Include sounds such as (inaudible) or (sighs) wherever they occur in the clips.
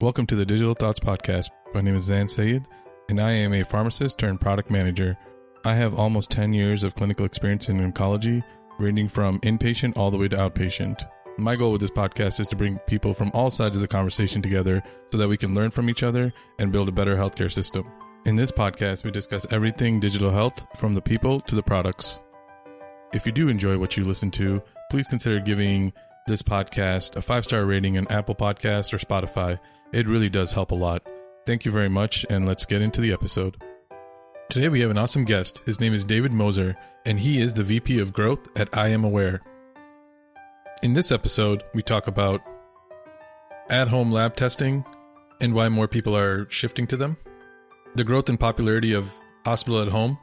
Welcome to the Digital Thoughts Podcast. My name is Zain Syed, and I am a pharmacist turned product manager. I have almost 10 years of clinical experience in oncology, ranging from inpatient all the way to outpatient. My goal with this podcast is to bring people from all sides of the conversation together so that we can learn from each other and build a better healthcare system. In this podcast, we discuss everything digital health from the people to the products. If you do enjoy what you listen to, please consider giving this podcast a five star rating on Apple Podcasts or Spotify. It really does help a lot. Thank you very much, and let's get into the episode. Today we have an awesome guest. His name is David Moser, and he is the VP of Growth at imaware. In this episode, we talk about at home lab testing and why more people are shifting to them, the growth and popularity of hospital at home,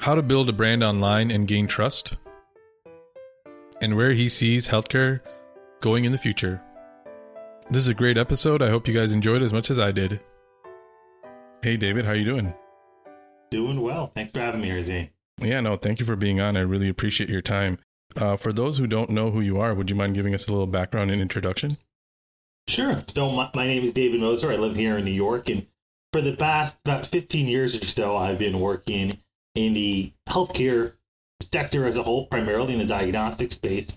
how to build a brand online and gain trust, and where he sees healthcare going in the future. This is a great episode. I hope you guys enjoyed as much as I did. Hey David, how you doing? Doing well. Thanks for having me here, Z. Yeah, no, thank you for being on. I really appreciate your time. Uh, for those who don't know who you are, would you mind giving us a little background and introduction? Sure. So my, my name is David Moser. I live here in New York, and for the past about 15 years or so, I've been working in the healthcare sector as a whole, primarily in the diagnostic space.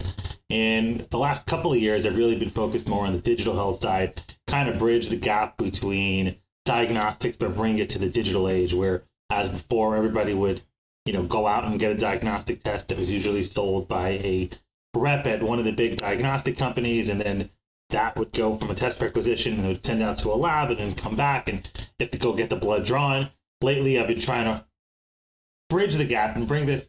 And the last couple of years, I've really been focused more on the digital health side, kind of bridge the gap between diagnostics, but bring it to the digital age, where as before, everybody would, you know, go out and get a diagnostic test that was usually sold by a rep at one of the big diagnostic companies, and then that would go from a test requisition and it would send out to a lab and then come back and have to go get the blood drawn. Lately, I've been trying to bridge the gap and bring this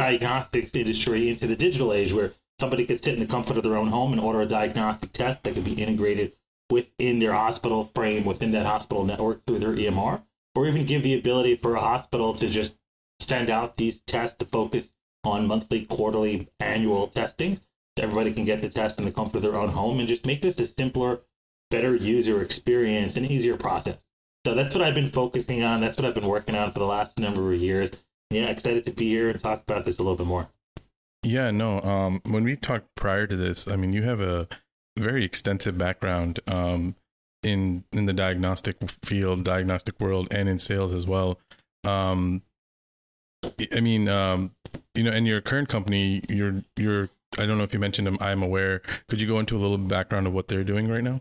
diagnostics industry into the digital age where somebody could sit in the comfort of their own home and order a diagnostic test that could be integrated within their hospital frame, within that hospital network through their EMR, or even give the ability for a hospital to just send out these tests to focus on monthly, quarterly, annual testing. So everybody can get the test in the comfort of their own home and just make this a simpler, better user experience and easier process. So that's what I've been focusing on. That's what I've been working on for the last number of years. Yeah, excited to be here and talk about this a little bit more. Yeah, no. Um, when we talked prior to this, I mean, you have a very extensive background um, in in the diagnostic field, diagnostic world, and in sales as well. Um, I mean, um, you know, in your current company, you're you're. I don't know if you mentioned them. imaware. Could you go into a little background of what they're doing right now?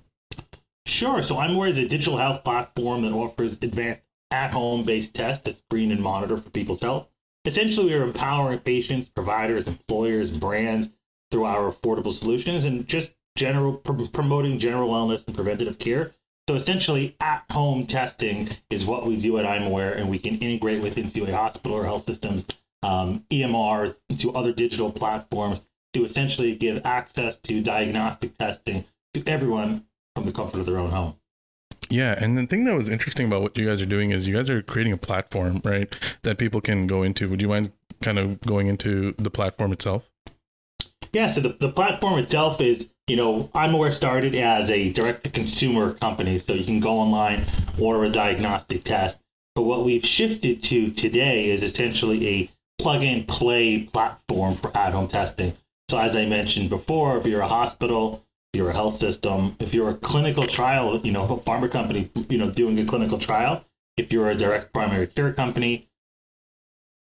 Sure. So imaware is a digital health platform that offers advanced at-home based tests that screen and monitor for people's health. Essentially, we are empowering patients, providers, employers, brands through our affordable solutions and just general pr- promoting general wellness and preventative care. So essentially, at-home testing is what we do at imaware, and we can integrate with into a hospital or health systems, um, EMR, to other digital platforms to essentially give access to diagnostic testing to everyone from the comfort of their own home. Yeah, and the thing that was interesting about what you guys are doing is you guys are creating a platform, right, that people can go into. Would you mind kind of going into the platform itself? Yeah, so the, the platform itself is, you know, imaware started as a direct to consumer company, so you can go online, order a diagnostic test. But what we've shifted to today is essentially a plug and play platform for at home testing. So, as I mentioned before, if you're a hospital, you're a health system, if you're a clinical trial, you know, a pharma company, you know, doing a clinical trial, if you're a direct primary care company,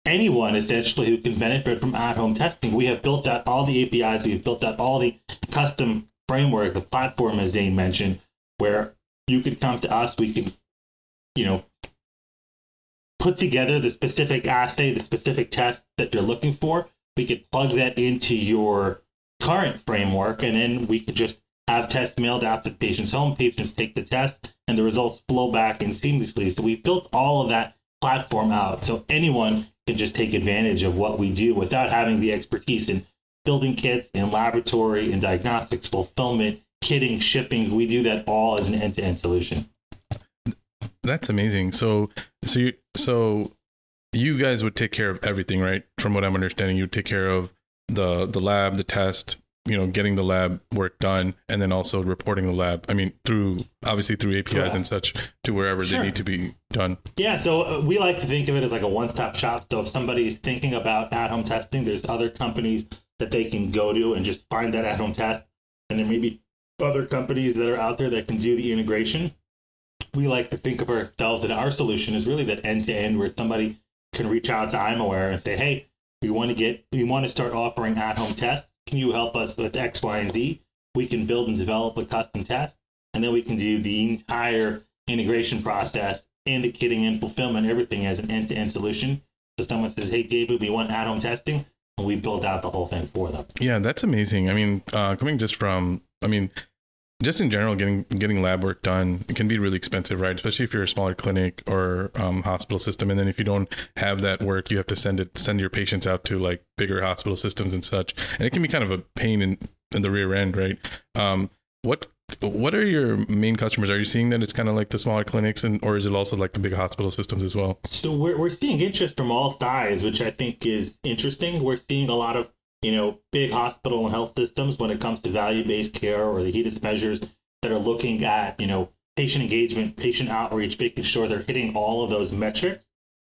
anyone essentially who can benefit from at-home testing. We have built out all the APIs, we've built out all the custom framework, the platform, as Zain mentioned, where you could come to us, we can, you know, put together the specific assay, the specific test that you're looking for. We could plug that into your current framework, and then we could just have tests mailed out to patient's home. Patients take the test, and the results flow back in seamlessly. So we built all of that platform out so anyone can just take advantage of what we do without having the expertise in building kits in laboratory and diagnostics, fulfillment, kitting, shipping. We do that all as an end-to-end solution. That's amazing. So, so you, so you guys would take care of everything, right? From what I'm understanding, you take care of the the lab, the test, you know, getting the lab work done, and then also reporting the lab. I mean, through obviously through APIs Correct. and such to wherever sure. they need to be done. Yeah, so uh, we like to think of it as like a one-stop shop. So if somebody's thinking about at-home testing, there's other companies that they can go to and just find that at-home test, and then maybe other companies that are out there that can do the integration. We like to think of ourselves and our solution is really that end to end where somebody can reach out to imaware and say, hey, we want to get, we want to start offering at home tests. Can you help us with X, Y, and Z? We can build and develop a custom test, and then we can do the entire integration process and the kitting and fulfillment, everything as an end to end solution. So someone says, hey, David, we want at home testing and we build out the whole thing for them. Yeah, that's amazing. I mean, uh, coming just from, I mean, just in general, getting getting lab work done it can be really expensive, right? Especially if you're a smaller clinic or um, hospital system, and then if you don't have that work, you have to send it send your patients out to like bigger hospital systems and such, and it can be kind of a pain in in the rear end, right? Um, what what are your main customers? Are you seeing that it's kind of like the smaller clinics, and or is it also like the big hospital systems as well? So we're we're seeing interest from all sides, which I think is interesting. We're seeing a lot of you know big hospital and health systems when it comes to value based care or the HEDIS measures that are looking at you know patient engagement, patient outreach, making sure they're hitting all of those metrics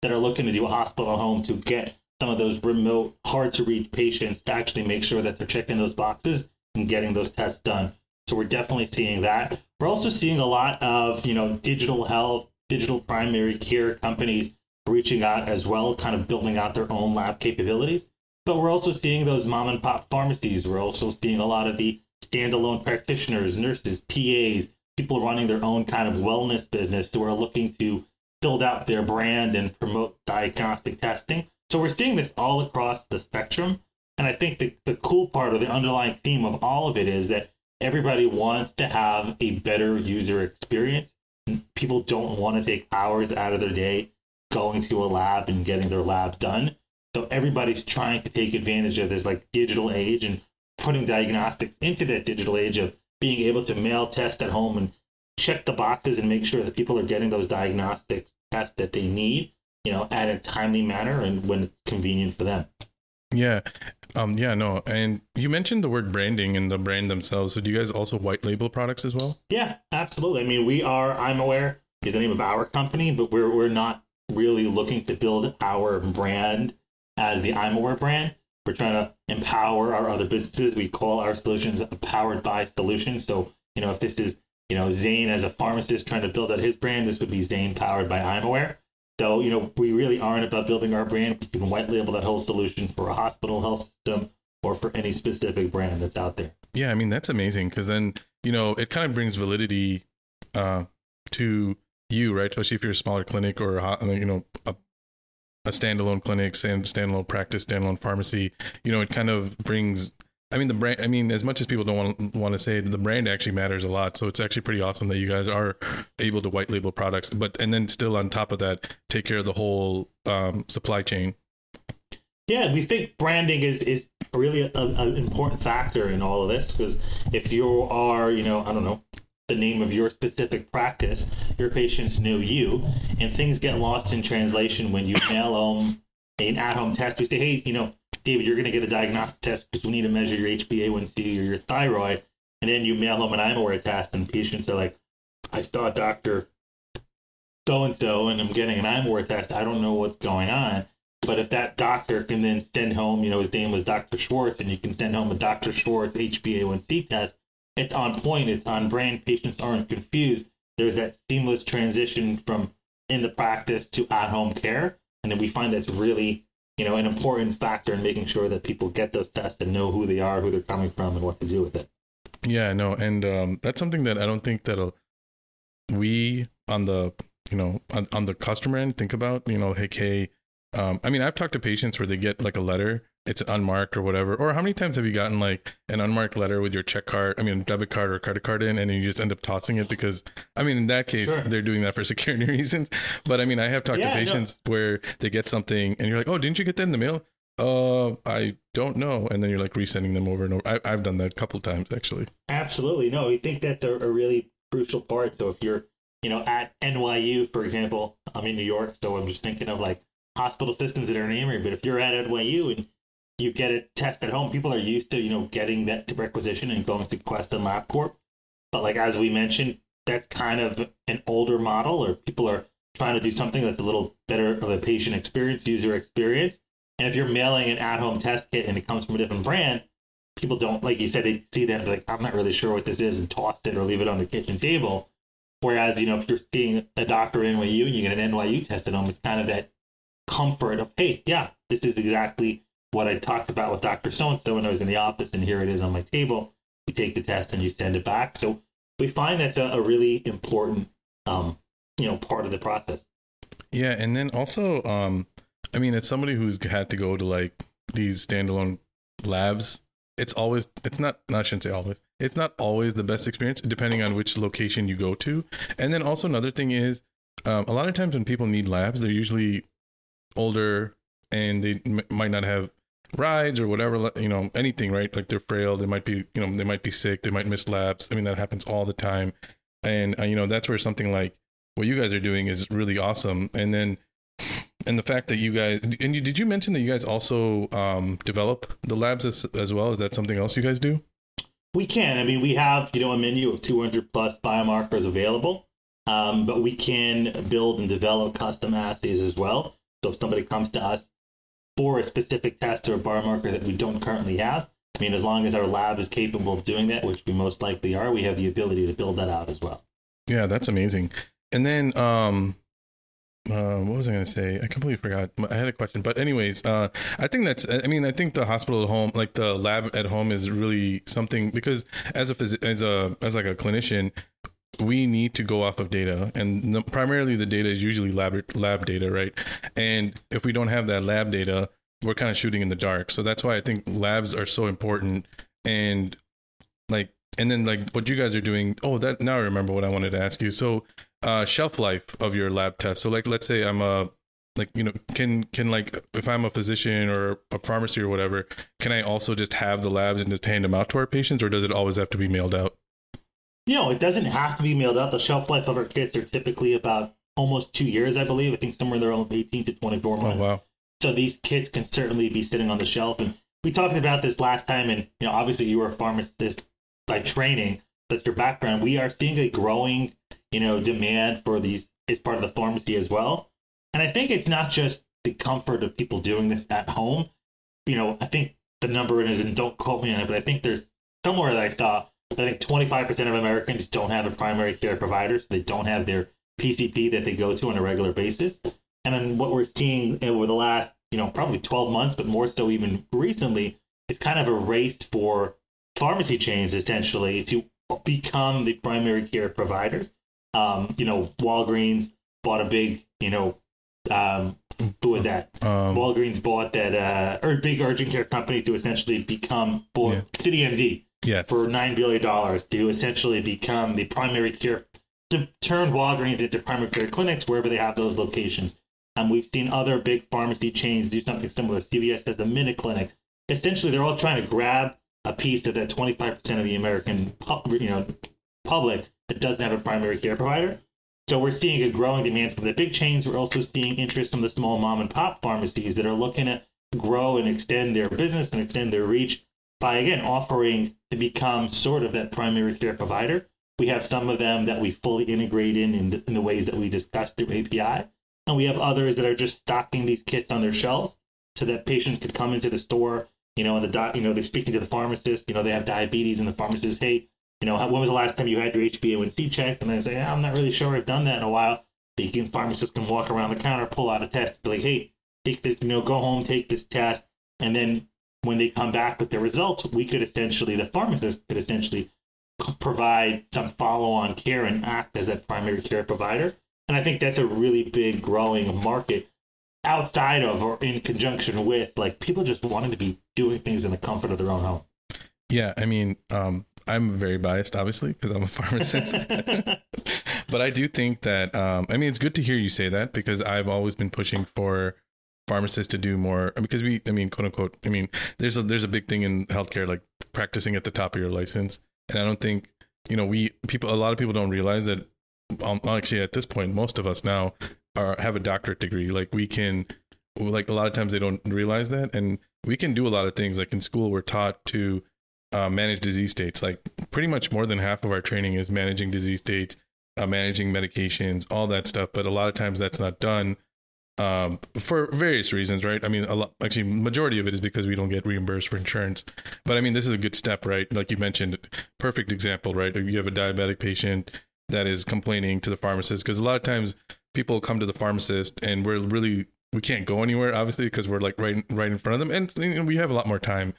that are looking to do a hospital home to get some of those remote, hard to reach patients to actually make sure that they're checking those boxes and getting those tests done. So we're definitely seeing that. We're also seeing a lot of, you know, digital health, digital primary care companies reaching out as well, kind of building out their own lab capabilities. But we're also seeing those mom and pop pharmacies. We're also seeing a lot of the standalone practitioners, nurses, PAs, people running their own kind of wellness business who are looking to build out their brand and promote diagnostic testing. So we're seeing this all across the spectrum. And I think the, the cool part or the underlying theme of all of it is that everybody wants to have a better user experience. People don't want to take hours out of their day going to a lab and getting their labs done. So everybody's trying to take advantage of this like digital age and putting diagnostics into that digital age of being able to mail tests at home and check the boxes and make sure that people are getting those diagnostics tests that they need, you know, at a timely manner and when it's convenient for them. Yeah. Um, yeah, no. And you mentioned the word branding and the brand themselves. So do you guys also white label products as well? Yeah, absolutely. I mean, we are, imaware, is the name of our company, but we're, we're not really looking to build our brand as the imaware brand. We're trying to empower our other businesses. We call our solutions powered by solutions. So, you know, if this is, you know, Zain as a pharmacist trying to build out his brand, this would be Zain powered by imaware. So, you know, we really aren't about building our brand. We can white label that whole solution for a hospital health system or for any specific brand that's out there. Yeah, I mean, that's amazing because then, you know, it kind of brings validity uh, to you, right? Especially if you're a smaller clinic or, you know, a, a standalone clinic, stand, standalone practice, standalone pharmacy. You know, it kind of brings I mean the brand. I mean, as much as people don't want want to say the brand actually matters a lot. So it's actually pretty awesome that you guys are able to white label products, but and then still on top of that, take care of the whole um, supply chain. Yeah, we think branding is is really an important factor in all of this because if you are, you know, I don't know, the name of your specific practice, your patients know you, and things get lost in translation when you mail them an at-home test. We say, hey, you know David, you're going to get a diagnostic test because we need to measure your HbA1c or your thyroid. And then you mail them an I'm test, and patients are like, I saw a doctor so and so, and I'm getting an I'm test. I don't know what's going on. But if that doctor can then send home, you know, his name was Dr. Schwartz, and you can send home a Dr. Schwartz HbA1c test, it's on point, it's on brand. Patients aren't confused. There's that seamless transition from in the practice to at home care. And then we find that's really you know, an important factor in making sure that people get those tests and know who they are, who they're coming from, and what to do with it. Yeah, no, and um, that's something that I don't think that we on the you know on, on the customer end think about. You know, hey, hey, um, I mean, I've talked to patients where they get like a letter it's unmarked or whatever. Or how many times have you gotten like an unmarked letter with your check card, I mean, debit card or credit card in, and you just end up tossing it because, I mean, in that case, sure. they're doing that for (laughs) security reasons. But I mean, I have talked yeah, to patients no. where they get something and you're like, oh, didn't you get that in the mail? Uh, I don't know. And then you're like resending them over and over. I, have done that a couple times actually. Absolutely. No, we think that's a, a really crucial part. So if you're, you know, at NYU, for example, I'm in New York, so I'm just thinking of like hospital systems that are in Emory. But if you're at NYU and you get a test at home. People are used to, you know, getting that requisition and going to Quest and LabCorp. But like as we mentioned, that's kind of an older model, or people are trying to do something that's a little better of a patient experience, user experience. And if you're mailing an at-home test kit and it comes from a different brand, people don't like you said they see that and like I'm not really sure what this is and toss it or leave it on the kitchen table. Whereas you know if you're seeing a doctor in NYU and you get an NYU test at home, it's kind of that comfort of hey, yeah, this is exactly what I talked about with Doctor So and So when I was in the office, and here it is on my table. You take the test and you send it back. So we find that's a, a really important um, you know part of the process. Yeah, and then also, um, I mean, as somebody who's had to go to like these standalone labs, it's always it's not I shouldn't say always. It's not always the best experience, depending on which location you go to. And then also another thing is, um, a lot of times when people need labs, they're usually older and they m- might not have rides or whatever you know anything right? Like they're frail they might be you know they might be sick they might miss labs i mean that happens all the time. And uh, you know that's where something like what you guys are doing is really awesome. And then and the fact that you guys and you did you mention that you guys also um, develop the labs as, as well? Is that something else you guys do? We can. I mean we have you know a menu of 200 plus biomarkers available um, but we can build and develop custom assays as well. So if somebody comes to us for a specific test or a biomarker that we don't currently have i mean as long as our lab is capable of doing that which we most likely are we have the ability to build that out as well yeah that's amazing and then um uh, what was I going to say? I completely forgot. I had a question, but anyways, uh, I think that's. I mean, I think the hospital at home, like the lab at home, is really something because as a phys- as a as like a clinician, we need to go off of data, and the, primarily the data is usually lab lab data, right? And if we don't have that lab data, we're kind of shooting in the dark. So that's why I think labs are so important. And like, and then like what you guys are doing. Oh, that now I remember what I wanted to ask you. So uh, shelf life of your lab test. So like let's say I'm a like you know can can like if I'm a physician or a pharmacy or whatever, can I also just have the labs and just hand them out to our patients, or does it always have to be mailed out? You know, it doesn't have to be mailed out. The shelf life of our kits are typically about almost two years, I believe. I think somewhere in there 18 to 24 months. Oh wow! So these kits can certainly be sitting on the shelf. And we talked about this last time, and you know, obviously you were a pharmacist by training. That's your background. We are seeing a growing you know, demand for these is part of the pharmacy as well. And I think it's not just the comfort of people doing this at home. You know, I think the number is, and don't quote me on it, but I think there's somewhere that I saw, I think 25% of Americans don't have a primary care provider. So they don't have their PCP that they go to on a regular basis. And then what we're seeing over the last, you know, probably 12 months, but more so even recently, is kind of a race for pharmacy chains essentially to become the primary care providers. Um, you know, Walgreens bought a big, you know, um, who was that? Um, Walgreens bought that, uh, or big urgent care company to essentially become, for Yeah. CityMD yes. for nine billion dollars to essentially become the primary care to turn Walgreens into primary care clinics wherever they have those locations. And we've seen other big pharmacy chains do something similar. CVS has a MinuteClinic. Essentially, they're all trying to grab a piece of that 25% of the American you know public that doesn't have a primary care provider. So we're seeing a growing demand from the big chains. We're also seeing interest from the small mom and pop pharmacies that are looking to grow and extend their business and extend their reach by again offering to become sort of that primary care provider. We have some of them that we fully integrate in in the, in the ways that we discussed through API, and we have others that are just stocking these kits on their shelves so that patients could come into the store. You know, and the doc, you know, they're speaking to the pharmacist. You know, they have diabetes, and the pharmacist, hey, you know, when was the last time you had your HbA1c checked? And they say, I'm not really sure I've done that in a while. The pharmacist can walk around the counter, pull out a test, be like, hey, take this, you know, go home, take this test. And then when they come back with their results, we could essentially, the pharmacist could essentially provide some follow on care and act as that primary care provider. And I think that's a really big growing market outside of or in conjunction with like people just wanting to be doing things in the comfort of their own home. Yeah, I mean, um, I'm very biased, obviously, because I'm a (laughs) pharmacist. (laughs) but I do think that, um, I mean, it's good to hear you say that because I've always been pushing for pharmacists to do more because we, I mean, quote unquote, I mean, there's a there's a big thing in healthcare like practicing at the top of your license, and I don't think you know we people a lot of people don't realize that. Um, actually, at this point, most of us now are have a doctorate degree. Like we can, like a lot of times they don't realize that, and we can do a lot of things. Like in school, we're taught to uh, manage disease states. Like pretty much more than half of our training is managing disease states, uh, managing medications, all that stuff. But a lot of times that's not done. Um, for various reasons, right? I mean, a lot, actually, majority of it is because we don't get reimbursed for insurance. But I mean, this is a good step, right? Like you mentioned, perfect example, right? You have a diabetic patient that is complaining to the pharmacist because a lot of times people come to the pharmacist and we're really we can't go anywhere, obviously, because we're like right right in front of them, and, and we have a lot more time.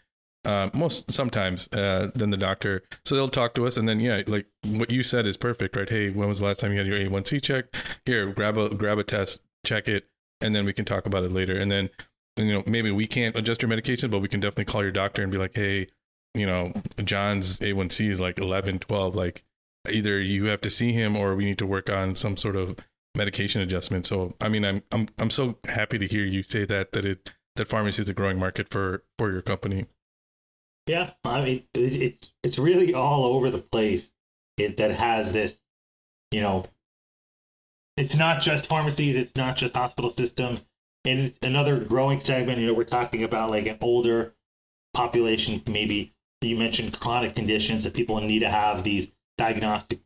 Uh, most sometimes uh, than the doctor, so they'll talk to us, and then yeah, like what you said is perfect, right? Hey, when was the last time you had your A1C check? Here, grab a grab a test, check it, and then we can talk about it later. And then, you know, maybe we can't adjust your medication, but we can definitely call your doctor and be like, hey, you know, John's A1C is like 11, 12. Like either you have to see him or we need to work on some sort of medication adjustment. So, I mean, I'm, I'm, I'm so happy to hear you say that, that it, that pharmacy is a growing market for, for your company. Yeah. I mean, it's, it's really all over the place it, that has this, you know, it's not just pharmacies, it's not just hospital systems, and it's another growing segment. You know, we're talking about like an older population, maybe you mentioned chronic conditions that people need to have these diagnostic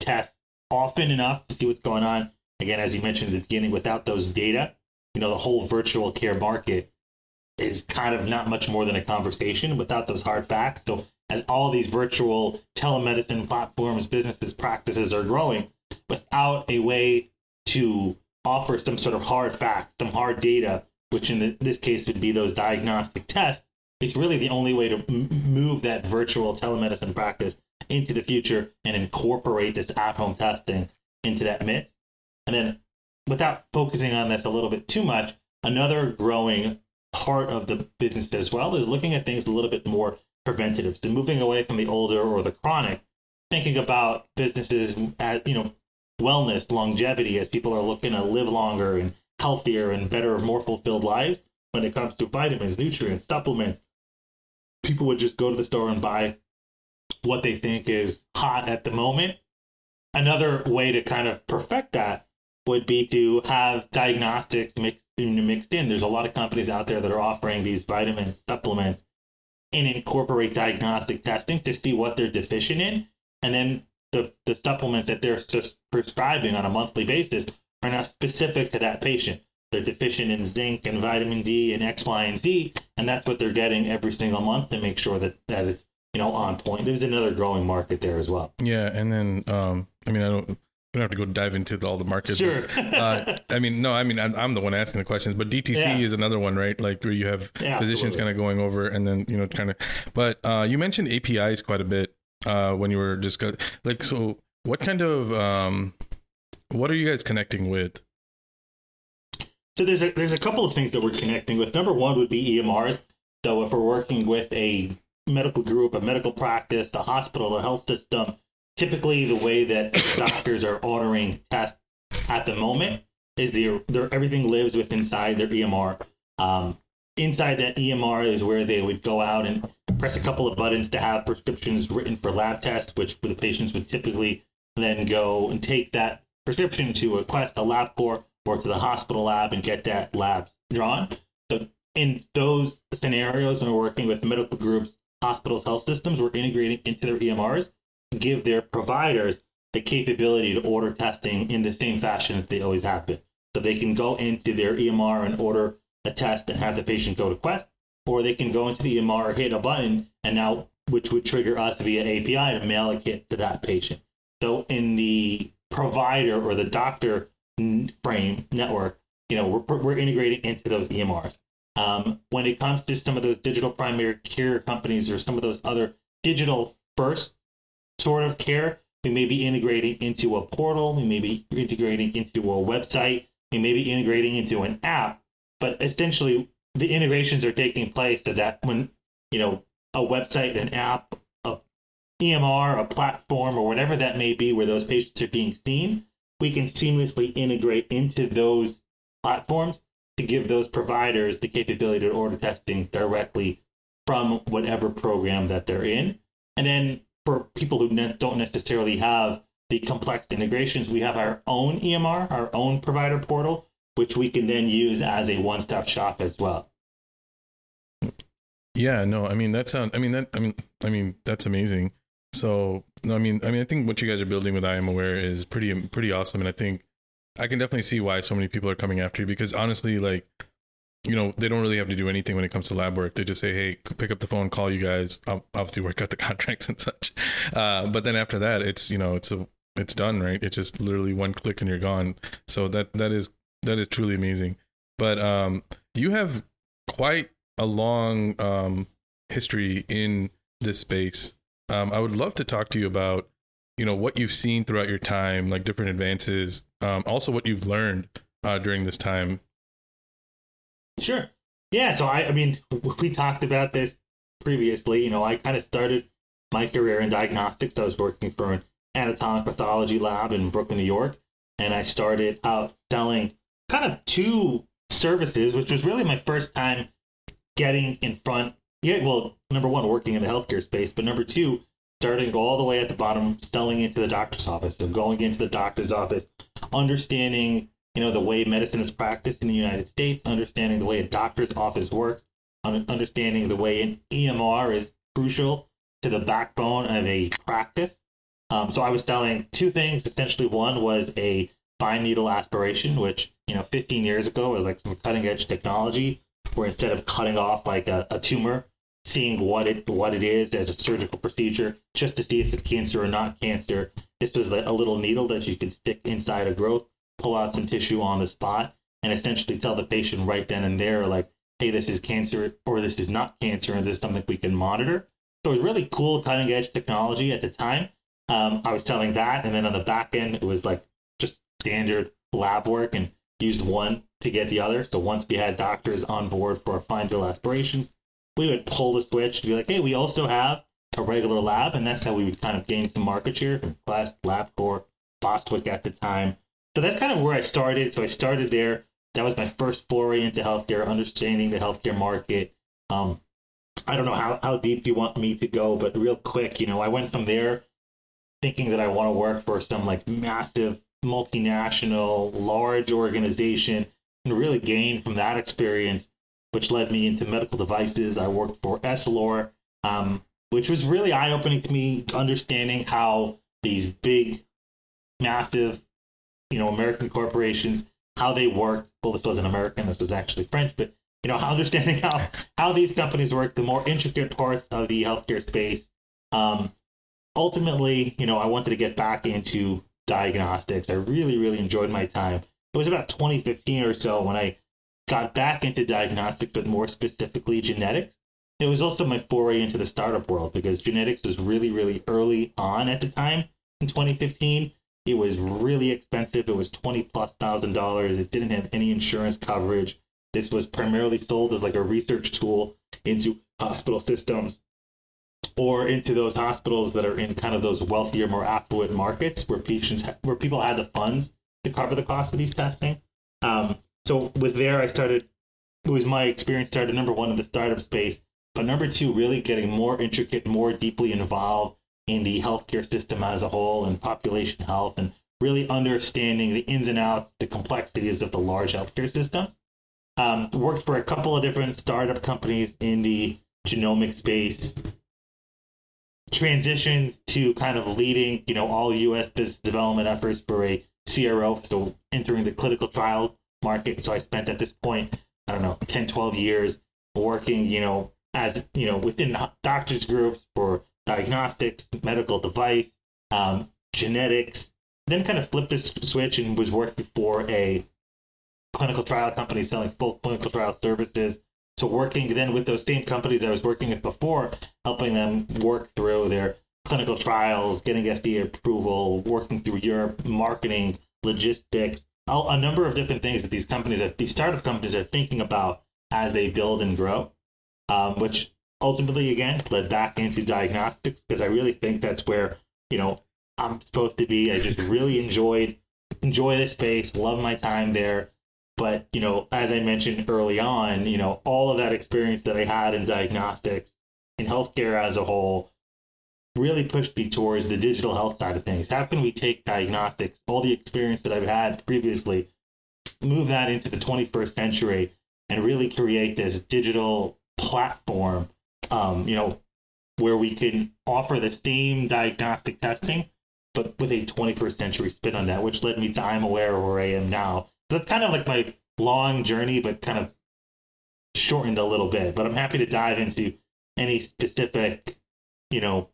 tests often enough to see what's going on. Again, as you mentioned at the beginning, without those data, you know, the whole virtual care market is kind of not much more than a conversation without those hard facts. So as all these virtual telemedicine platforms, businesses, practices are growing, without a way to offer some sort of hard facts, some hard data, which in this case would be those diagnostic tests, it's really the only way to move that virtual telemedicine practice into the future and incorporate this at-home testing into that mix. And then, without focusing on this a little bit too much, another growing part of the business as well is looking at things a little bit more preventative. So moving away from the older or the chronic, thinking about businesses as you know wellness, longevity, as people are looking to live longer and healthier and better, more fulfilled lives when it comes to vitamins, nutrients, supplements. People would just go to the store and buy what they think is hot at the moment. Another way to kind of perfect that would be to have diagnostics mixed mixed in. There's a lot of companies out there that are offering these vitamin supplements, and incorporate diagnostic testing to see what they're deficient in, and then the, the supplements that they're prescribing on a monthly basis are not specific to that patient. They're deficient in zinc and vitamin D and X, Y, and Z, and that's what they're getting every single month to make sure that, that it's you know on point. There's another growing market there as well. Yeah, and then um, I mean I don't we don't have to go dive into all the markets. Sure. But, uh, I mean, no, I mean, I'm the one asking the questions, but DTC yeah. is another one, right? Like where you have yeah, physicians kind of going over and then, you know, kind of, but uh, you mentioned APIs quite a bit uh, when you were discussing, like, so what kind of, um, what are you guys connecting with? So there's a, there's a couple of things that we're connecting with. Number one would be EMRs. So if we're working with a medical group, a medical practice, a hospital, a health system, typically the way that (coughs) doctors are ordering tests at the moment is their everything lives within inside their EMR. Um, inside that EMR is where they would go out and press a couple of buttons to have prescriptions written for lab tests, which the patients would typically then go and take that prescription to request a a LabCorp, or to the hospital lab and get that lab drawn. So in those scenarios, when we're working with medical groups, hospitals, health systems, we're integrating into their EMRs, to give their providers the capability to order testing in the same fashion that they always have been. So they can go into their EMR and order a test and have the patient go to Quest, or they can go into the EMR, hit a button, and now which would trigger us via API to mail a kit to that patient. So in the provider or the doctor frame network, you know, we're, we're integrating into those EMRs. Um, when it comes to some of those digital primary care companies or some of those other digital first sort of care, we may be integrating into a portal, we may be integrating into a website, we may be integrating into an app, but essentially the integrations are taking place so that when you know a website, an app, a EMR, a platform, or whatever that may be, where those patients are being seen, we can seamlessly integrate into those platforms to give those providers the capability to order testing directly from whatever program that they're in. And then for people who ne- don't necessarily have the complex integrations, we have our own EMR, our own provider portal, which we can then use as a one-stop shop as well. Yeah, no, I mean that sounds. I mean that. I mean, I mean that's amazing. So, no, I mean, I mean, I think what you guys are building with imaware is pretty, pretty awesome, and I think I can definitely see why so many people are coming after you because honestly, like, you know, they don't really have to do anything when it comes to lab work. They just say, "Hey, pick up the phone, call you guys." I'll obviously work out the (laughs) contracts and such. Uh, but then after that, it's you know, it's a it's done, right? It's just literally one click and you're gone. So that that is that is truly amazing. But um, you have quite a long um history in this space. Um, I would love to talk to you about you know what you've seen throughout your time, like different advances. Um, also what you've learned uh, during this time Sure. Yeah. So I, I mean, (laughs) we talked about this previously. You know, I kind of started my career in diagnostics. I was working for an anatomic pathology lab in Brooklyn, New York, and I started out selling kind of two services, which was really my first time getting in front. Yeah, well, number one, working in the healthcare space, but number two, starting all the way at the bottom, selling into the doctor's office. So going into the doctor's office, understanding you know the way medicine is practiced in the United States, understanding the way a doctor's office works, understanding the way an EMR is crucial to the backbone of a practice. Um, so I was selling two things. Essentially, one was a fine needle aspiration, which you know 15 years ago it was like some cutting edge technology, where instead of cutting off like a, a tumor, seeing what it what it is as a surgical procedure, just to see if it's cancer or not cancer. This was like a little needle that you could stick inside a growth pull out some tissue on the spot and essentially tell the patient right then and there, like, hey, this is cancer or this is not cancer and this is something we can monitor. So it was really cool, cutting edge technology at the time. Um, I was telling that, and then on the back end, it was like just standard lab work and used one to get the other. So once we had doctors on board for our fine needle aspirations, we would pull the switch to be like, hey, we also have a regular lab, and that's how we would kind of gain some market share from Quest, LabCorp, Bostwick at the time. So that's kind of where I started. So I started there. That was my first foray into healthcare, understanding the healthcare market. Um, I don't know how, how deep you want me to go, but real quick, you know, I went from there thinking that I want to work for some like massive multinational, large organization and really gained from that experience, which led me into medical devices. I worked for Essilor, um, which was really eye opening to me, understanding how these big, massive you know, American corporations, how they worked. Well, this wasn't American, this was actually French, but you know, (laughs) understanding how how these companies work, the more intricate parts of the healthcare space. Um, ultimately, you know, I wanted to get back into diagnostics. I really, really enjoyed my time. It was about 2015 or so when I got back into diagnostics, but more specifically genetics. It was also my foray into the startup world because genetics was really, really early on at the time in 2015. It was really expensive. It was twenty plus thousand dollars. It didn't have any insurance coverage. This was primarily sold as like a research tool into hospital systems or into those hospitals that are in kind of those wealthier, more affluent markets where patients where people had the funds to cover the cost of these testing. Um, so with there, I started. It was my experience started number one in the startup space, but number two, really getting more intricate, more deeply involved in the healthcare system as a whole and population health and really understanding the ins and outs, the complexities of the large healthcare systems. Um, worked for a couple of different startup companies in the genomic space. Transitioned to kind of leading, you know, all U.S. business development efforts for a CRO, so entering the clinical trial market. So I spent at this point, I don't know, 10, 12 years working, you know, as, you know, within doctors groups for diagnostics, medical device, um, genetics, then kind of flipped the switch and was working for a clinical trial company selling full clinical trial services. So working then with those same companies I was working with before, helping them work through their clinical trials, getting FDA approval, working through Europe, marketing, logistics, a number of different things that these companies, are, these startup companies are thinking about as they build and grow, um, which ultimately again led back into diagnostics because I really think that's where you know I'm supposed to be. I just really enjoyed enjoy the space, love my time there. But you know, as I mentioned early on, you know, all of that experience that I had in diagnostics in healthcare as a whole really pushed me towards the digital health side of things. How can we take diagnostics, all the experience that I've had previously, move that into the 21st century and really create this digital platform um, you know, where we can offer the same diagnostic testing but with a 21st century spin on that, which led me to imaware of where I am now. So that's kind of like my long journey, but kind of shortened a little bit. But I'm happy to dive into any specific, you know,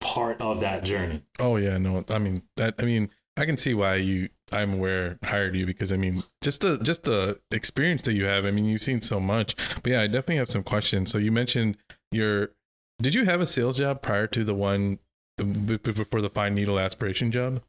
part of that journey. Oh yeah, no, I mean that. I mean, I can see why you. imaware hired you because I mean, just the just the experience that you have. I mean, you've seen so much. But yeah, I definitely have some questions. So you mentioned your. Did you have a sales job prior to the one before the fine needle aspiration job?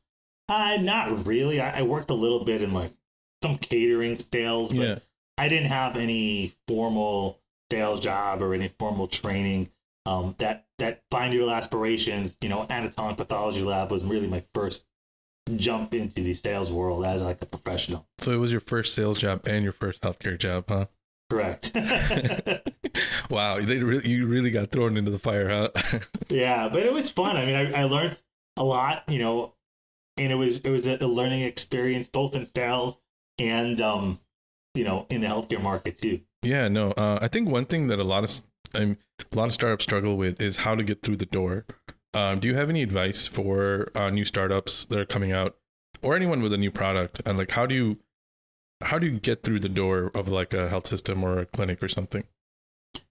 Uh, not really. I, I worked a little bit in like some catering sales, but Yeah. I didn't have any formal sales job or any formal training. Um, that that fine needle aspirations, you know, anatomic pathology lab was really my first jump into the sales world as like a professional. So it was your first sales job and your first healthcare job, huh? Correct. (laughs) (laughs) wow, really you really got thrown into the fire, huh? (laughs) yeah, but it was fun. I mean, I, I learned a lot, you know, and it was it was a, a learning experience both in sales and um, you know, in the healthcare market too. Yeah, no. Uh, I think one thing that a lot of um, a lot of startups struggle with is how to get through the door. Um, do you have any advice for uh, new startups that are coming out, or anyone with a new product, and like how do you how do you get through the door of like a health system or a clinic or something?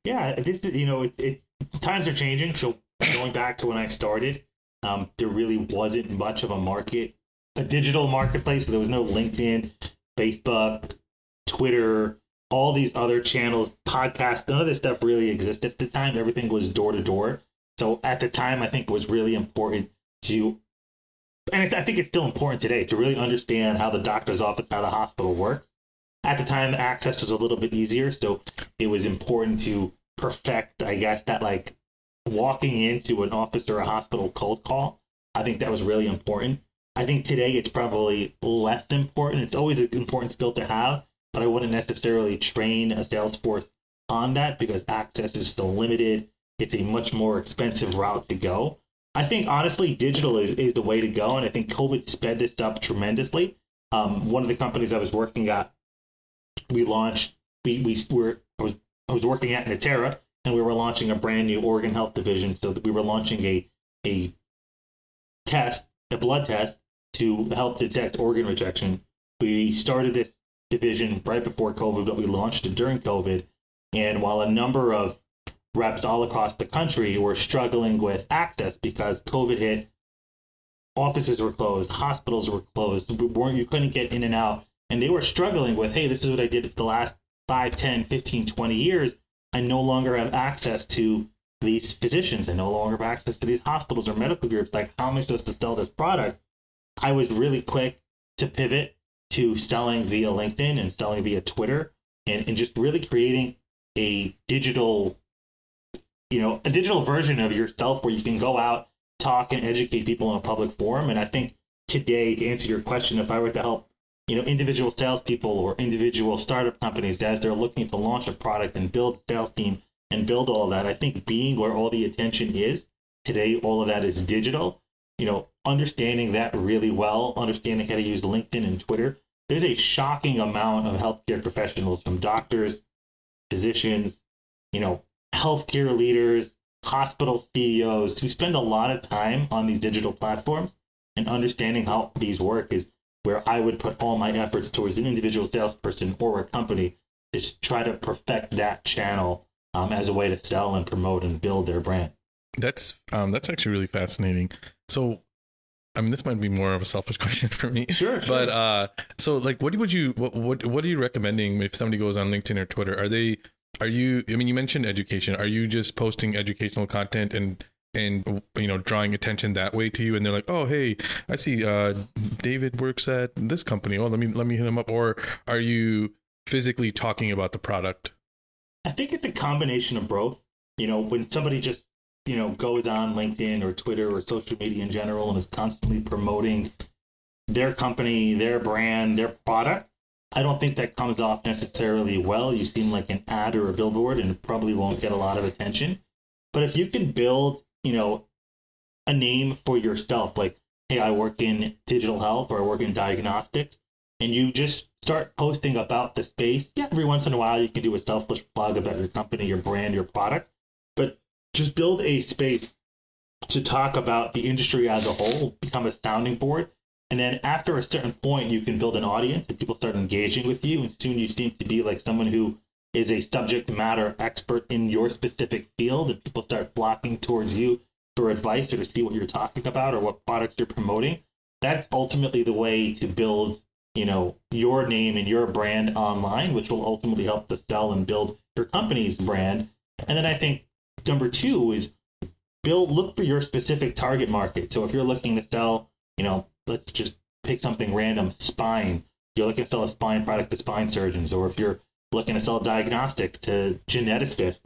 Yeah, this is you know, it, it times are changing. So going back to when I started, um, there really wasn't much of a market, a digital marketplace. So there was no LinkedIn, Facebook, Twitter, all these other channels, podcasts. None of this stuff really existed at the time. Everything was door to door. So at the time, I think it was really important to, and I think it's still important today to really understand how the doctor's office, how the hospital works. At the time, access was a little bit easier, so it was important to perfect, I guess, that like walking into an office or a hospital cold call. I think that was really important. I think today it's probably less important. It's always an important skill to have, but I wouldn't necessarily train a sales force on that because access is still limited. It's a much more expensive route to go. I think honestly, digital is, is the way to go, and I think COVID sped this up tremendously. Um, one of the companies I was working at, we launched. We we were I was I was working at Natera, and we were launching a brand new organ health division. So we were launching a a test, a blood test to help detect organ rejection. We started this division right before COVID, but we launched it during COVID. And while a number of reps all across the country were struggling with access because COVID hit, offices were closed, hospitals were closed, you couldn't get in and out. And they were struggling with, hey, this is what I did for the last 5, 10, 15, 20 years. I no longer have access to these physicians. I no longer have access to these hospitals or medical groups. Like, how am I supposed to sell this product? I was really quick to pivot to selling via LinkedIn and selling via Twitter and, and just really creating a digital, you know, a digital version of yourself where you can go out, talk and educate people in a public forum. And I think today, to answer your question, if I were to help, you know, individual salespeople or individual startup companies as they're looking to launch a product and build a sales team and build all that, I think being where all the attention is today, all of that is digital. You know, understanding that really well, understanding how to use LinkedIn and Twitter. There's a shocking amount of healthcare professionals from doctors, physicians, you know, healthcare leaders, hospital CEOs who spend a lot of time on these digital platforms and understanding how these work is where I would put all my efforts towards an individual salesperson or a company to try to perfect that channel um, as a way to sell and promote and build their brand. That's um that's actually really fascinating. So I mean this might be more of a selfish (laughs) question for me. Sure, But uh so like what would you what what what are you recommending if somebody goes on LinkedIn or Twitter? Are they are you I mean you mentioned education. Are you just posting educational content and and you know drawing attention that way to you and they're like, "Oh, hey, I see uh David works at this company. Oh, let me let me hit him up." Or are you physically talking about the product? I think it's a combination of both. You know, when somebody just, you know, goes on LinkedIn or Twitter or social media in general and is constantly promoting their company, their brand, their product, I don't think that comes off necessarily well. You seem like an ad or a billboard and probably won't get a lot of attention. But if you can build, you know, a name for yourself, like, hey, I work in digital health or I work in diagnostics, and you just start posting about the space. Yeah, every once in a while you can do a selfish plug about your company, your brand, your product, just build a space to talk about the industry as a whole, become a sounding board. And then after a certain point, you can build an audience and people start engaging with you. And soon you seem to be like someone who is a subject matter expert in your specific field. And people start flocking towards you for advice or to see what you're talking about or what products you're promoting. That's ultimately the way to build, you know, your name and your brand online, which will ultimately help to sell and build your company's brand. And then I think number two is build look for your specific target market. So if you're looking to sell, you know, let's just pick something random, spine. You're looking to sell a spine product to spine surgeons, or if you're looking to sell diagnostics to geneticists,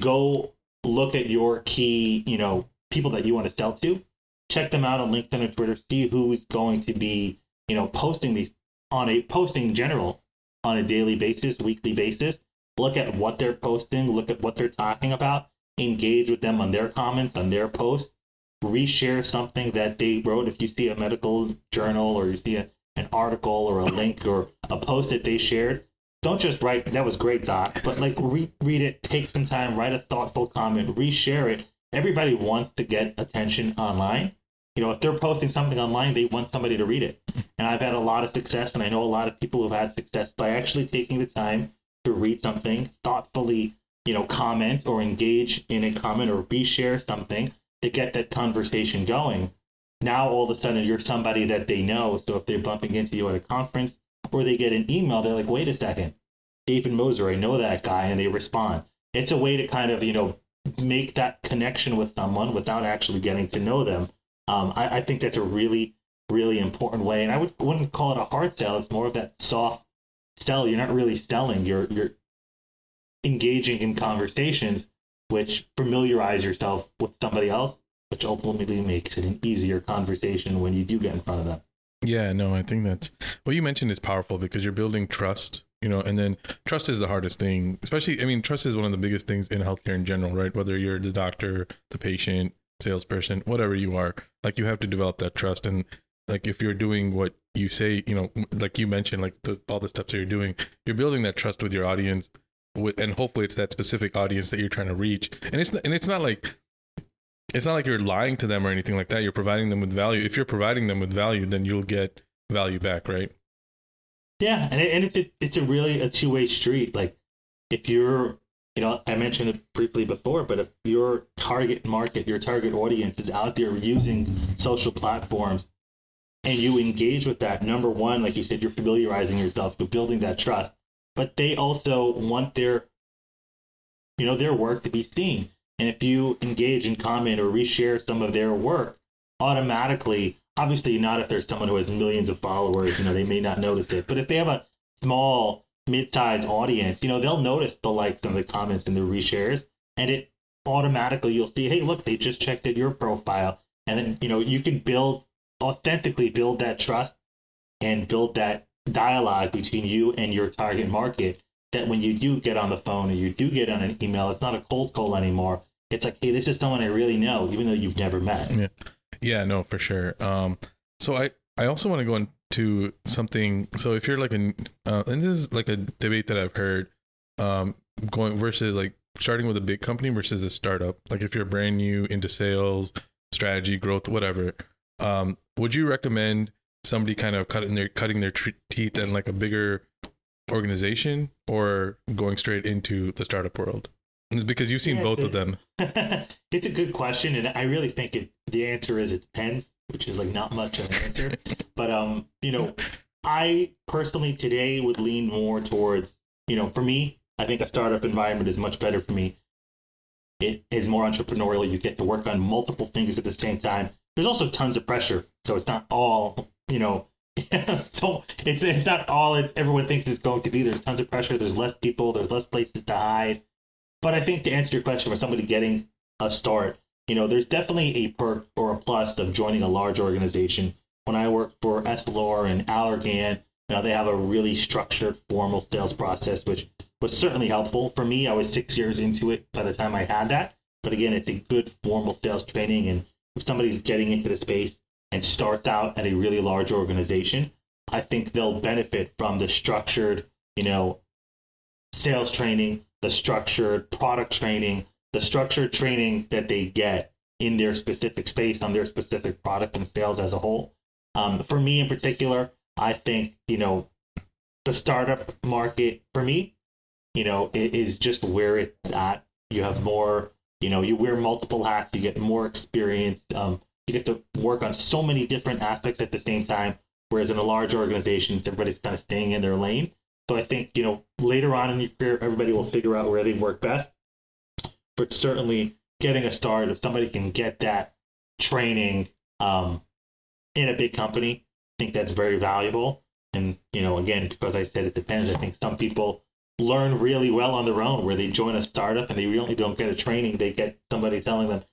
go look at your key, you know, people that you want to sell to. Check them out on LinkedIn or Twitter. See who's going to be, you know, posting these on a posting in general on a daily basis, weekly basis. Look at what they're posting. Look at what they're talking about. Engage with them on their comments, on their posts reshare something that they wrote. If you see a medical journal or you see a, an article or a link or a post that they shared, don't just write, that was great, Doc, but like re- read it, take some time, write a thoughtful comment, reshare it. Everybody wants to get attention online. You know, if they're posting something online, they want somebody to read it. And I've had a lot of success, and I know a lot of people who've had success by actually taking the time to read something, thoughtfully, you know, comment or engage in a comment or reshare something to get that conversation going. Now all of a sudden you're somebody that they know. So if they're bumping into you at a conference or they get an email, they're like, wait a second, David Moser, I know that guy, and they respond. It's a way to kind of, you know, make that connection with someone without actually getting to know them. Um, I, I, think that's a really, really important way. And I would, wouldn't call it a hard sell. It's more of that soft sell. You're not really selling. You're you're engaging in conversations which familiarize yourself with somebody else, which ultimately makes it an easier conversation when you do get in front of them. Yeah, no, I think that's what you mentioned is powerful because you're building trust, you know, and then trust is the hardest thing, especially, I mean, trust is one of the biggest things in healthcare in general, right? Whether you're the doctor, the patient, salesperson, whatever you are, like you have to develop that trust. And like if you're doing what you say, you know, like you mentioned, like the, all the steps that you're doing, you're building that trust with your audience with, and hopefully it's that specific audience that you're trying to reach. And it's and it's not like it's not like you're lying to them or anything like that. You're providing them with value. If you're providing them with value, then you'll get value back, right? Yeah, and it, and it's a, it's a really a two way street. Like if you're you know, I mentioned it briefly before, but if your target market, your target audience is out there using social platforms and you engage with that, number one, like you said, you're familiarizing yourself, you're building that trust but they also want their you know their work to be seen. And if you engage in comment or reshare some of their work automatically obviously not if there's someone who has millions of followers you know they may not notice it but if they have a small mid-sized audience you know they'll notice the likes and the comments and the reshares and it automatically you'll see hey look they just checked at your profile. And then you know you can build authentically build that trust and build that dialogue between you and your target market that when you do get on the phone or you do get on an email, it's not a cold call anymore. It's like, hey, this is someone I really know, even though you've never met. Yeah, yeah, no, for sure. Um, so I I also want to go into something. So if you're like a, uh, and this is like a debate that I've heard, um, going versus like starting with a big company versus a startup. Like if you're brand new into sales, strategy, growth, whatever, um, would you recommend somebody kind of cutting their cutting their tr- teeth in like a bigger organization or going straight into the startup world? Because you've seen yeah, both a, of them. (laughs) it's a good question, and I really think it. The answer is it depends, which is like not much of an answer. (laughs) but um, you know, I personally today would lean more towards you know, for me, I think a startup environment is much better for me. It is more entrepreneurial. You get to work on multiple things at the same time. There's also tons of pressure, so it's not all you know, (laughs) so it's it's not all it's everyone thinks it's going to be. There's tons of pressure. There's less people. There's less places to hide. But I think to answer your question, for somebody getting a start, you know, there's definitely a perk or a plus of joining a large organization. When I worked for Essilor and Allergan, you they have a really structured, formal sales process, which was certainly helpful for me. I was six years into it by the time I had that. But again, it's a good formal sales training, and if somebody's getting into the space, and starts out at a really large organization, I think they'll benefit from the structured, you know, sales training, the structured product training, the structured training that they get in their specific space on their specific product and sales as a whole. Um, for me in particular, I think you know the startup market for me, you know, is just where it's at. You have more, you know, you wear multiple hats, you get more experience. Um, you get to work on so many different aspects at the same time. Whereas in a large organization, everybody's kind of staying in their lane. So I think, you know, later on in your career, everybody will figure out where they work best. But certainly getting a start, if somebody can get that training um, in a big company, I think that's very valuable. And, you know, again, because I said it depends, I think some people learn really well on their own where they join a startup and they really don't get a training. They get somebody telling them,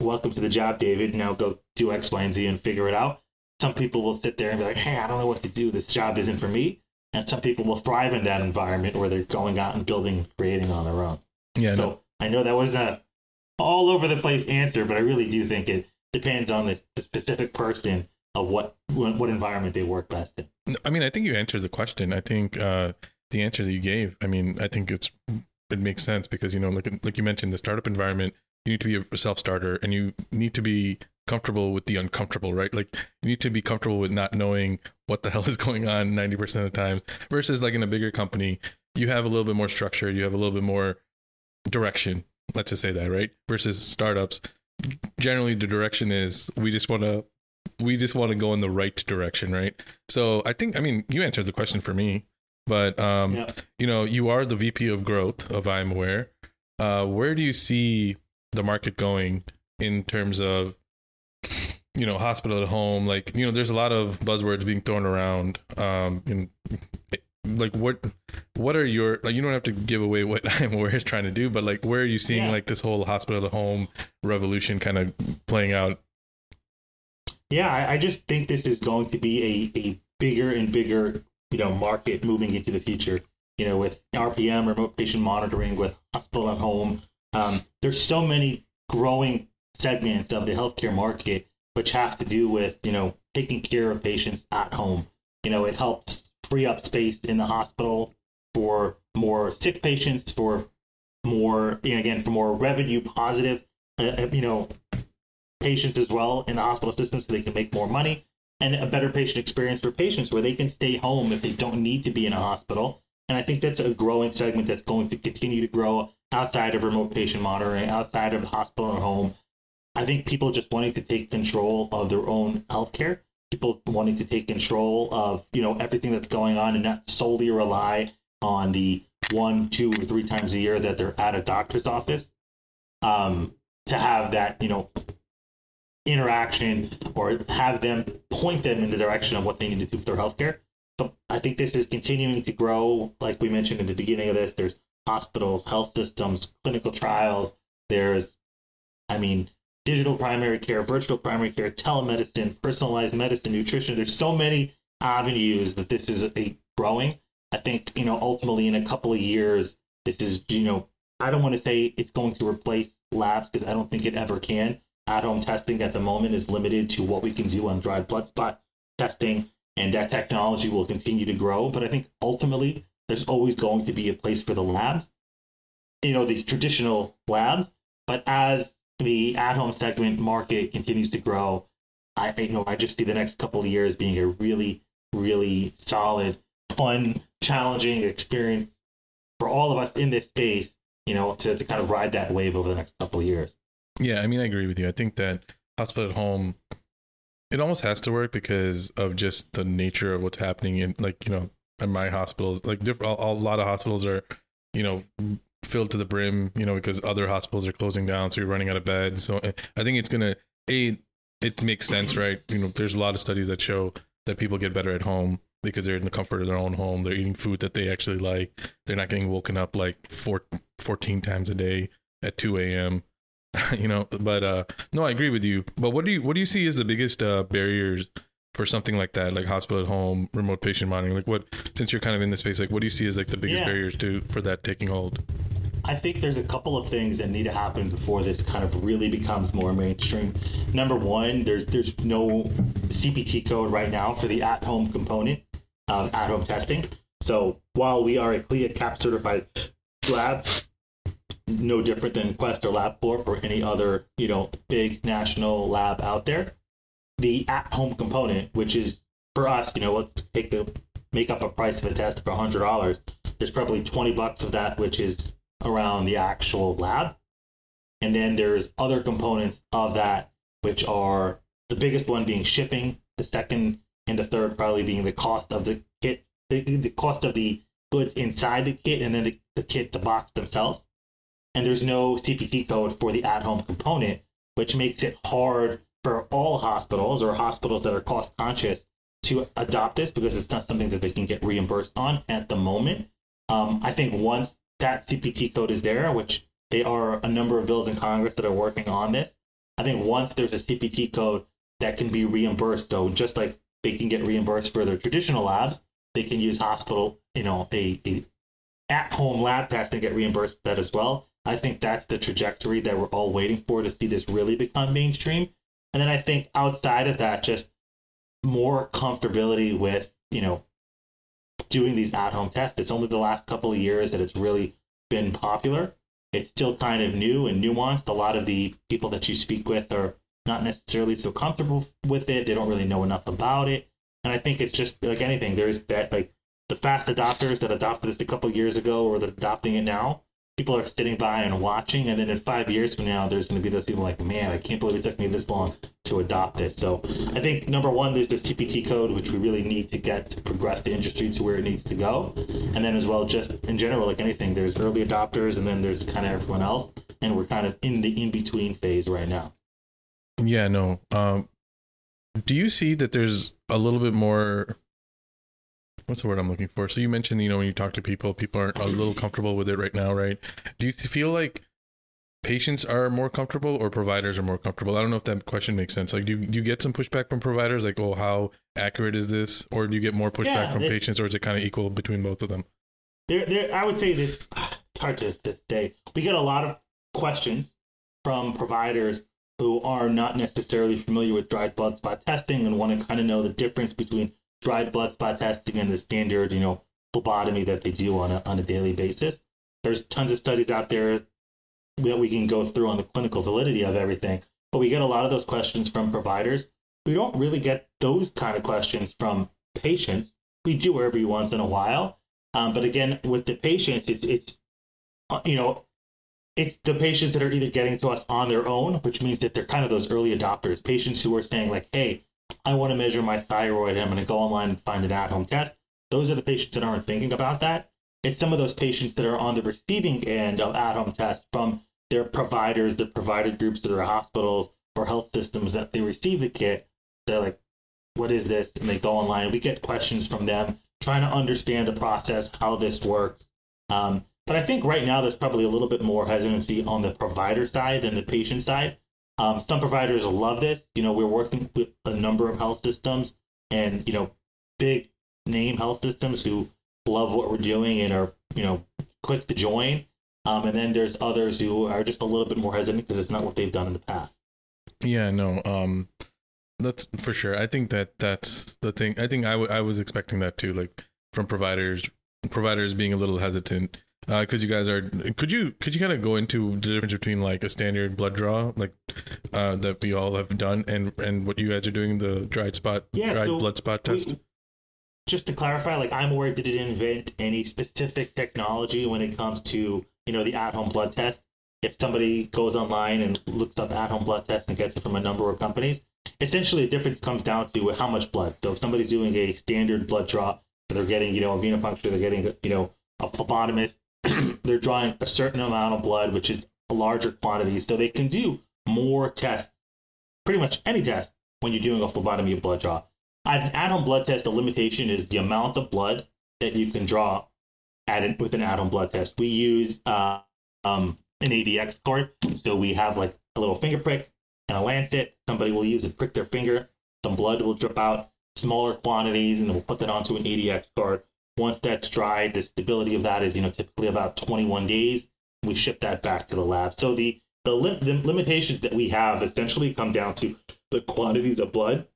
welcome to the job, David. Now go do X, Y, and Z and figure it out. Some people will sit there and be like, hey, I don't know what to do. This job isn't for me. And some people will thrive in that environment where they're going out and building, creating on their own. Yeah. So No, I know that wasn't a all over the place answer, but I really do think it depends on the, the specific person of what, what what environment they work best in. I mean, I think you answered the question. I think uh, the answer that you gave. I mean, I think it's it makes sense because you know, like like you mentioned, the startup environment, you need to be a self starter, and you need to be comfortable with the uncomfortable, right? Like you need to be comfortable with not knowing what the hell is going on ninety percent of the times. Versus like in a bigger company, you have a little bit more structure, you have a little bit more direction. Let's just say that, right? Versus startups, generally the direction is we just want to we just want to go in the right direction, right? So I think I mean you answered the question for me, but um, Yeah. you know you are the VP of growth of imaware. Uh, where do you see the market going in terms of you know hospital at home? Like you know, there's a lot of buzzwords being thrown around. Um, and like what what are your like you don't have to give away what (laughs) imaware is trying to do, but like where are you seeing Yeah. like this whole hospital at home revolution kind of playing out? Yeah, I, I just think this is going to be a, a bigger and bigger, you know, market moving into the future. You know, with RPM, remote patient monitoring, with hospital at home. Um, there's so many growing segments of the healthcare market which have to do with, you know, taking care of patients at home. You know, it helps free up space in the hospital for more sick patients, for more, you know, again, for more revenue positive, uh, you know, patients as well in the hospital system so they can make more money and a better patient experience for patients where they can stay home if they don't need to be in a hospital. And I think that's a growing segment that's going to continue to grow outside of remote patient monitoring, outside of hospital or home. I think people just wanting to take control of their own healthcare, people wanting to take control of, you know, everything that's going on and not solely rely on the one, two, or three times a year that they're at a doctor's office. Um, to have that, you know, interaction or have them point them in the direction of what they need to do for their healthcare. So I think this is continuing to grow. Like we mentioned in the beginning of this, there's hospitals, health systems, clinical trials. There's, I mean, digital primary care, virtual primary care, telemedicine, personalized medicine, nutrition. There's so many avenues that this is a growing. I think, you know, ultimately in a couple of years, this is, you know, I don't want to say it's going to replace labs because I don't think it ever can. At home testing at the moment is limited to what we can do on dried blood spot testing, and that technology will continue to grow. But I think ultimately, there's always going to be a place for the labs, you know, the traditional labs. But as the at home segment market continues to grow, I you know I just see the next couple of years being a really, really solid, fun, challenging experience for all of us in this space, you know, to, to kind of ride that wave over the next couple of years. Yeah, I mean, I agree with you. I think that hospital at home, it almost has to work because of just the nature of what's happening in, like, you know, in my hospitals. Like, different, a, a lot of hospitals are, you know, filled to the brim, you know, because other hospitals are closing down, so you're running out of beds. So eh, I think it's gonna a it makes sense, right? You know, there's a lot of studies that show that people get better at home because they're in the comfort of their own home. They're eating food that they actually like. They're not getting woken up like four, 14 times a day at 2 a.m. (laughs) you know, but uh no, I agree with you. But what do you what do you see as the biggest uh barriers for something like that, like hospital at home, remote patient monitoring? Like what since you're kind of in the space, like what do you see as like the biggest Yeah. barriers to for that taking hold? I think there's a couple of things that need to happen before this kind of really becomes more mainstream. Number one, there's there's no CPT code right now for the at-home component of at-home testing. So while we are a CLIA CAP certified lab, no different than Quest or LabCorp or any other, you know, big national lab out there. The at-home component, which is for us, you know, let's take the make up a price of a test for hundred dollars. There's probably twenty bucks of that, which is around the actual lab, and then there's other components of that, which are the biggest one being shipping, the second and the third probably being the cost of the kit, the, the cost of the goods inside the kit, and then the, the kit, the box themselves. And there's no CPT code for the at-home component, which makes it hard for all hospitals or hospitals that are cost conscious to adopt this because it's not something that they can get reimbursed on at the moment. Um, I think once that CPT code is there, which they are a number of bills in Congress that are working on this, I think once there's a CPT code that can be reimbursed, so just like they can get reimbursed for their traditional labs, they can use hospital, you know, a, a at-home lab test and get reimbursed for that as well. I think that's the trajectory that we're all waiting for to see this really become mainstream. And then I think outside of that, just more comfortability with, you know, doing these at-home tests. It's only the last couple of years that it's really been popular. It's still kind of new and nuanced. A lot of the people that you speak with are not necessarily so comfortable with it. They don't really know enough about it. And I think it's just like anything. There's that like the fast adopters that adopted this a couple years ago or that adopting it now people are sitting by and watching, and then in five years from now, there's going to be those people like, man, I can't believe it took me this long to adopt this. So I think number one, there's the CPT code, which we really need to get to progress the industry to where it needs to go, and then as well, just in general, like anything, there's early adopters, and then there's kind of everyone else, and we're kind of in the in between phase right now. Yeah, no. Um, do you see that there's a little bit more what's the word I'm looking for? So you mentioned, you know, when you talk to people, people aren't a little comfortable with it right now, right? Do you feel like patients are more comfortable or providers are more comfortable? I don't know if that question makes sense. Like, do you, do you get some pushback from providers, like, oh, how accurate is this? Or do you get more pushback yeah, from patients, or is it kind of equal between both of them? There, there, I would say this. It's (sighs) hard to, to say. We get a lot of questions from providers who are not necessarily familiar with dried blood spot testing and want to kind of know the difference between dried blood spot testing and the standard, you know, phlebotomy that they do on a, on a daily basis. There's tons of studies out there that we can go through on the clinical validity of everything, but we get a lot of those questions from providers. We don't really get those kind of questions from patients. We do every once in a while, um, but again, with the patients, it's it's uh, you know it's the patients that are either getting to us on their own, which means that they're kind of those early adopters, patients who are saying like, "Hey, I want to measure my thyroid. I'm going to go online and find an at home test. Those are the patients that aren't thinking about that. It's some of those patients that are on the receiving end of at home tests from their providers, the provider groups, or their hospitals or health systems that they receive the kit. They're like, what is this? And they go online. We get questions from them trying to understand the process, how this works. Um, but I think right now there's probably a little bit more hesitancy on the provider side than the patient side. Um, some providers love this. You know, we're working with a number of health systems and, you know, big name health systems who love what we're doing and are, you know, quick to join. Um, and then there's others who are just a little bit more hesitant because it's not what they've done in the past. Yeah, no, um, that's for sure. I think that that's the thing. I think I, w- I was expecting that too, like from providers, providers being a little hesitant because uh, you guys are could you could you kind of go into the difference between like a standard blood draw like uh, that we all have done and and what you guys are doing the dried spot yeah, dried so blood spot test? We, just to clarify like imaware did it invent any specific technology when it comes to you know the at-home blood test. If somebody goes online and looks up at-home blood test and gets it from a number of companies essentially the difference comes down to how much blood. So if somebody's doing a standard blood draw they're getting you know a venipuncture they're getting you know a phlebotomist (clears throat) they're drawing a certain amount of blood, which is a larger quantity, so they can do more tests, pretty much any test when you're doing a phlebotomy of blood draw. An at-home blood test, the limitation is the amount of blood that you can draw at an, with an at-home blood test. We use uh, um, an ADX card, so we have like a little finger prick and a lancet. Somebody will use it, prick their finger, some blood will drip out, smaller quantities, and we'll put that onto an ADX card. Once that's dried, the stability of that is, you know, typically about 21 days. We ship that back to the lab. So the the, the limitations that we have essentially come down to the quantities of blood.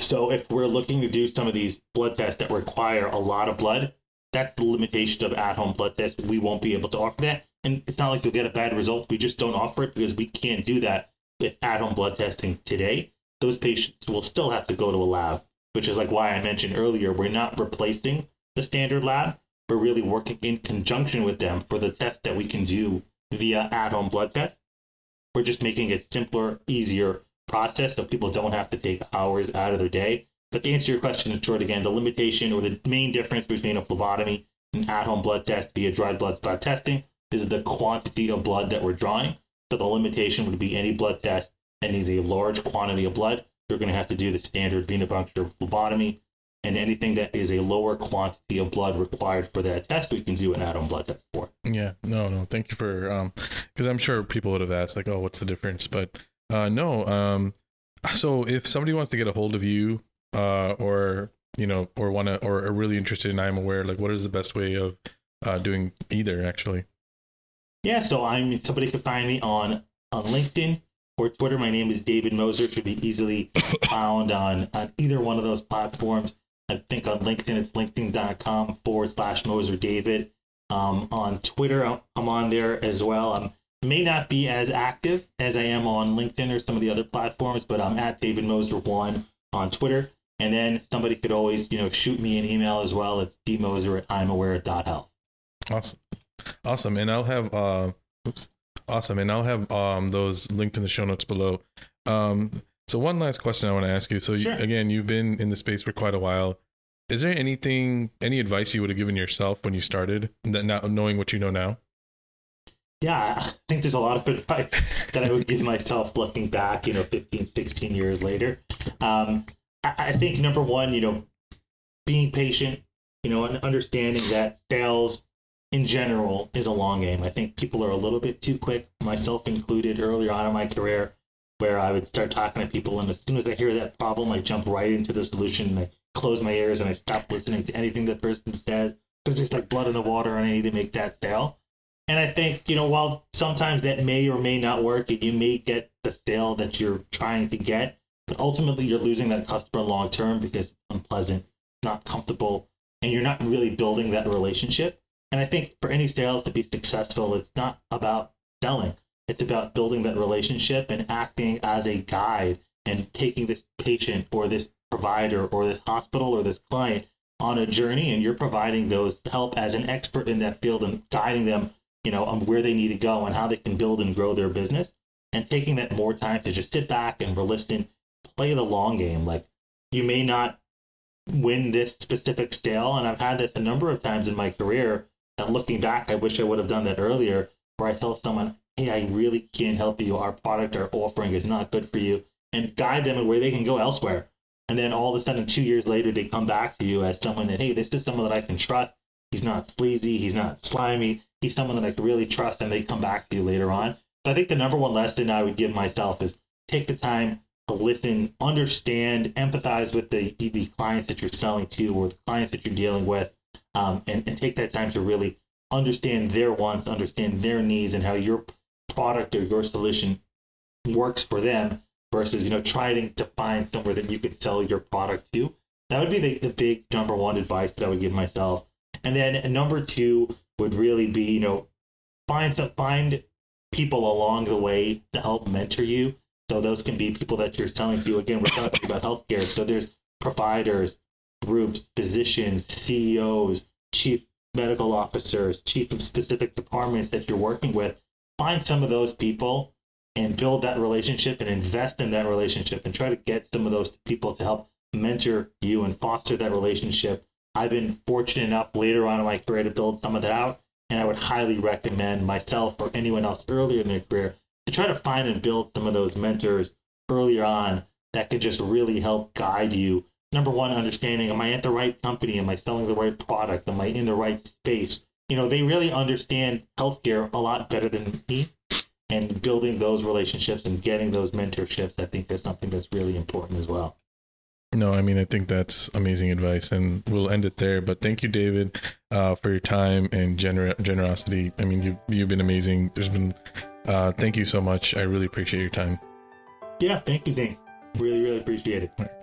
So if we're looking to do some of these blood tests that require a lot of blood, that's the limitation of at-home blood tests. We won't be able to offer that. and it's not like you'll get a bad result. We just don't offer it because we can't do that with at-home blood testing today. Those patients will still have to go to a lab, which is like why I mentioned earlier, we're not replacing the standard lab. We're really working in conjunction with them for the test that we can do via at-home blood test. We're just making it simpler, easier process so people don't have to take hours out of their day. But to answer your question in short again, the limitation or the main difference between a phlebotomy and at-home blood test via dried blood spot testing is the quantity of blood that we're drawing. So the limitation would be any blood test that needs a large quantity of blood. You're going to have to do the standard venipuncture phlebotomy and anything that is a lower quantity of blood required for that test, we can do an at-home blood test for. Yeah, no, no, thank you for um, because I'm sure people would have asked like, oh, what's the difference? But uh, no, um, so if somebody wants to get a hold of you, uh, or you know, or want to, or are really interested in imaware, like, what is the best way of uh, doing either actually? Yeah, so I'm somebody could find me on on LinkedIn or Twitter. My name is David Moser. Should be easily (coughs) found on on either one of those platforms. I think on LinkedIn, it's linkedin.com forward slash Moser David. Um, on Twitter, I'm on there as well. I may not be as active as I am on LinkedIn or some of the other platforms, but I'm at David Moser1 on Twitter. And then somebody could always, you know, shoot me an email as well. It's dmoser at imaware.health. Awesome. Awesome. And I'll have, uh, oops. Awesome. And I'll have um, those linked in the show notes below. Um, so one last question I want to ask you. So Sure. you, again, you've been in the space for quite a while. Is there anything, any advice you would have given yourself when you started, that not knowing what you know now? Yeah, I think there's a lot of (laughs) advice that I would give myself looking back, you know, 15, 16 years later. Um, I, I think number one, you know, being patient, you know, and understanding that sales in general is a long game. I think people are a little bit too quick, myself included, earlier on in my career, where I would start talking to people, and as soon as I hear that problem, I jump right into the solution and I close my ears and I stop listening to anything the person says because there's like blood in the water and I need to make that sale. And I think, you know, while sometimes that may or may not work and you may get the sale that you're trying to get, but ultimately you're losing that customer long term because it's unpleasant, not comfortable, and you're not really building that relationship. And I think for any sales to be successful, it's not about selling. It's about building that relationship and acting as a guide and taking this patient or this provider or this hospital or this client on a journey and you're providing those help as an expert in that field and guiding them you know on where they need to go and how they can build and grow their business and taking that more time to just sit back and listen play the long game. Like you may not win this specific sale and i've had this a number of times in my career and looking back i wish i would have done that earlier where i tell someone hey i really can't help you. Our product our offering is not good for you. And guide them where they can go elsewhere. And then all of a sudden two years later they come back to you as someone that hey this is someone that i can trust. He's not sleazy. He's not slimy. He's someone that i can really trust and they come back to you later on. So i think the number one lesson i would give myself is take the time to listen understand empathize with the the clients that you're selling to or the clients that you're dealing with um, and, and take that time to really understand their wants understand their needs and how your product or your solution works for them versus you know trying to find somewhere that you could sell your product to. That would be the, the big number one advice that i would give myself. And then number two would really be you know find some find people along the way to help mentor you. So those can be people that you're selling to. Again we're talking about healthcare. So there's providers groups physicians ceos chief medical officers chief of specific departments that you're working with find some of those people and build that relationship and invest in that relationship and try to get some of those people to help mentor you and foster that relationship. I've been fortunate enough later on in my career to build some of that out, and I would highly recommend myself or anyone else earlier in their career to try to find and build some of those mentors earlier on that could just really help guide you. Number one, understanding am I at the right company? Am I selling the right product? Am I in the right space? You know, they really understand healthcare a lot better than me and building those relationships and getting those mentorships, I think is something that's really important as well. No, I mean, I think that's amazing advice, and we'll end it there. But thank you, David, uh, for your time and gener- generosity. I mean, you, you've been amazing. There's been, uh, thank you so much. I really appreciate your time. Yeah, thank you, Zain. Really, really appreciate it.